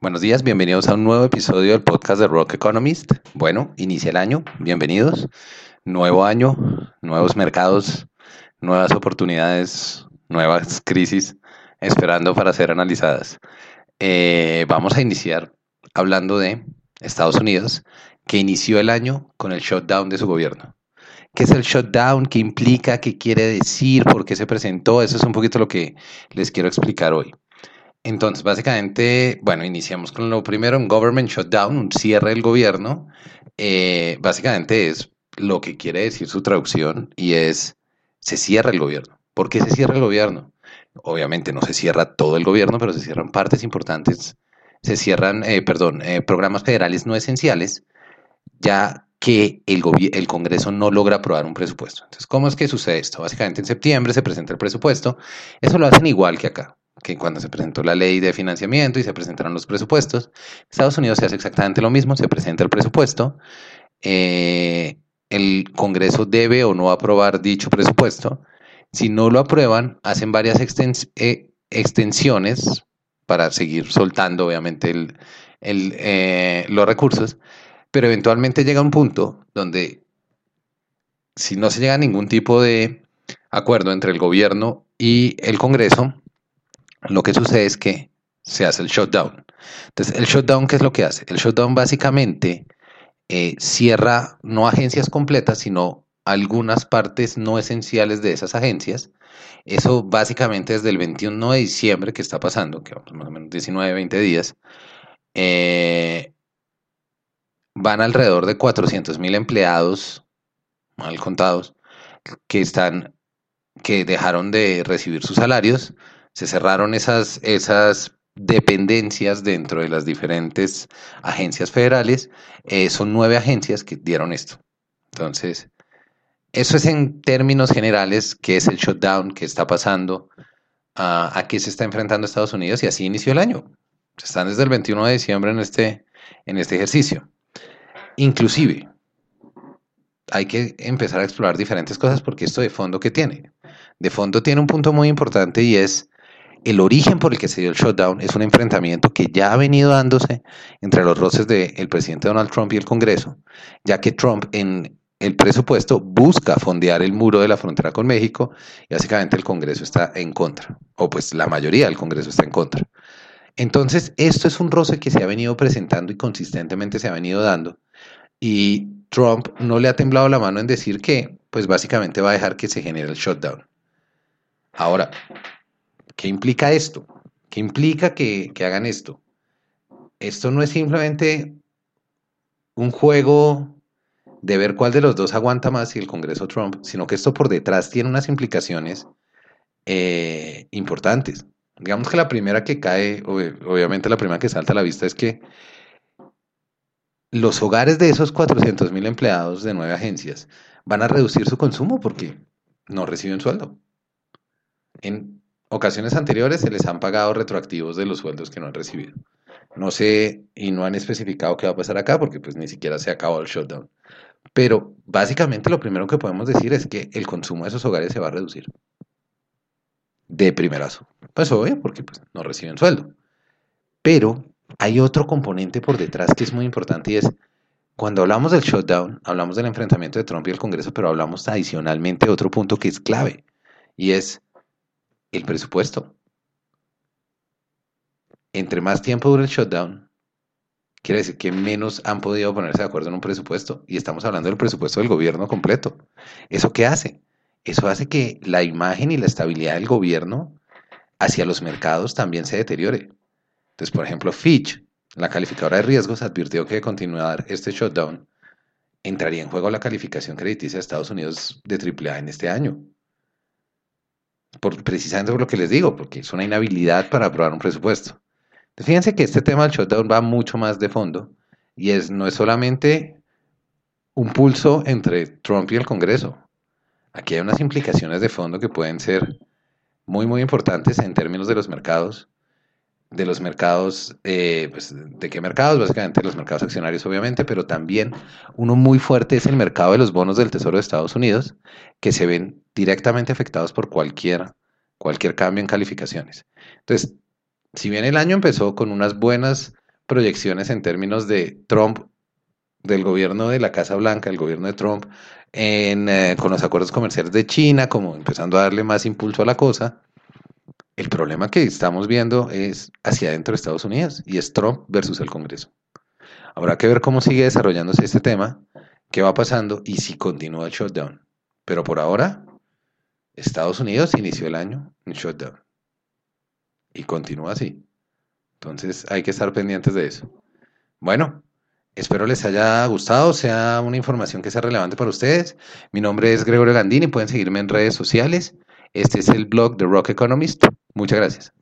Buenos días, bienvenidos a un nuevo episodio del podcast de Rock Economist. Bueno, inicia el año, bienvenidos. Nuevo año, nuevos mercados, nuevas oportunidades, nuevas crisis esperando para ser analizadas. Eh, vamos a iniciar hablando de Estados Unidos, que inició el año con el shutdown de su gobierno. ¿Qué es el shutdown? ¿Qué implica? ¿Qué quiere decir? ¿Por qué se presentó? Eso es un poquito lo que les quiero explicar hoy. Entonces, básicamente, bueno, iniciamos con lo primero, un government shutdown, un cierre del gobierno. Eh, básicamente es lo que quiere decir su traducción y es, se cierra el gobierno. ¿Por qué se cierra el gobierno? Obviamente no se cierra todo el gobierno, pero se cierran partes importantes. Se cierran, eh, perdón, eh, programas federales no esenciales, ya que el, el Congreso no logra aprobar un presupuesto. Entonces, ¿cómo es que sucede esto? Básicamente en septiembre se presenta el presupuesto. Eso lo hacen igual que acá que cuando se presentó la ley de financiamiento y se presentaron los presupuestos. Estados Unidos se hace exactamente lo mismo, se presenta el presupuesto, eh, el Congreso debe o no aprobar dicho presupuesto. Si no lo aprueban, hacen varias eh, extensiones para seguir soltando, obviamente, eh, los recursos, pero eventualmente llega un punto donde si no se llega a ningún tipo de acuerdo entre el gobierno y el Congreso, lo que sucede es que se hace el shutdown. Entonces, el shutdown, ¿qué es lo que hace? El shutdown básicamente eh, cierra no agencias completas, sino algunas partes no esenciales de esas agencias. Eso básicamente desde el 21 de diciembre que está pasando, que vamos más o menos 19, 20 días, eh, van alrededor de 400 mil empleados mal contados que están que dejaron de recibir sus salarios se cerraron esas, esas dependencias dentro de las diferentes agencias federales. Eh, son nueve agencias que dieron esto. Entonces, eso es en términos generales qué es el shutdown, qué está pasando, a, qué se está enfrentando Estados Unidos y así inició el año. Están desde el 21 de diciembre en este, en este ejercicio. Inclusive, hay que empezar a explorar diferentes cosas porque esto de fondo que tiene. De fondo tiene un punto muy importante y es el origen por el que se dio el shutdown es un enfrentamiento que ya ha venido dándose entre los roces del presidente Donald Trump y el Congreso, ya que Trump en el presupuesto busca fondear el muro de la frontera con México y básicamente el Congreso está en contra, o pues la mayoría del Congreso está en contra. Entonces, esto es un roce que se ha venido presentando y consistentemente se ha venido dando. Y Trump no le ha temblado la mano en decir que, pues básicamente va a dejar que se genere el shutdown. Ahora, ¿Qué implica esto? ¿Qué implica que, hagan esto? Esto no es simplemente un juego de ver cuál de los dos aguanta más y el Congreso Trump, sino que esto por detrás tiene unas implicaciones eh, importantes. Digamos que la primera que cae, obviamente la primera que salta a la vista es que los hogares de esos 400 mil empleados de nueve agencias van a reducir su consumo porque no reciben sueldo. En, ocasiones anteriores se les han pagado retroactivos de los sueldos que no han recibido. No sé y no han especificado qué va a pasar acá porque pues ni siquiera se acabado el shutdown. Pero básicamente lo primero que podemos decir es que el consumo de esos hogares se va a reducir. De primerazo. Pues obvio, porque pues, no reciben sueldo. Pero hay otro componente por detrás que es muy importante y es, cuando hablamos del shutdown, hablamos del enfrentamiento de Trump y el Congreso, pero hablamos adicionalmente de otro punto que es clave. Y es el presupuesto. Entre más tiempo dura el shutdown, quiere decir que menos han podido ponerse de acuerdo en un presupuesto. Y estamos hablando del presupuesto del gobierno completo. ¿Eso qué hace? Eso hace que la imagen y la estabilidad del gobierno hacia los mercados también se deteriore. Entonces, por ejemplo, Fitch, la calificadora de riesgos, advirtió que de continuar este shutdown entraría en juego la calificación crediticia de Estados Unidos de AAA en este año precisamente por lo que les digo, porque es una inhabilidad para aprobar un presupuesto. Fíjense que este tema del shutdown va mucho más de fondo y es, no es solamente un pulso entre Trump y el Congreso. Aquí hay unas implicaciones de fondo que pueden ser muy, muy importantes en términos de los mercados. De los mercados, eh, pues, ¿de qué mercados? Básicamente los mercados accionarios, obviamente, pero también uno muy fuerte es el mercado de los bonos del Tesoro de Estados Unidos, que se ven directamente afectados por cualquier, cualquier cambio en calificaciones. Entonces, si bien el año empezó con unas buenas proyecciones en términos de Trump, del gobierno de la Casa Blanca, el gobierno de Trump, eh, con los acuerdos comerciales de China, como empezando a darle más impulso a la cosa. El problema que estamos viendo es hacia adentro de Estados Unidos y es Trump versus el Congreso. Habrá que ver cómo sigue desarrollándose este tema, qué va pasando y si continúa el shutdown. Pero por ahora, Estados Unidos inició el año en shutdown y continúa así. Entonces hay que estar pendientes de eso. Bueno, espero les haya gustado, sea una información que sea relevante para ustedes. Mi nombre es Gregorio Gandini, pueden seguirme en redes sociales. Este es el blog de Rock Economist. Muchas gracias.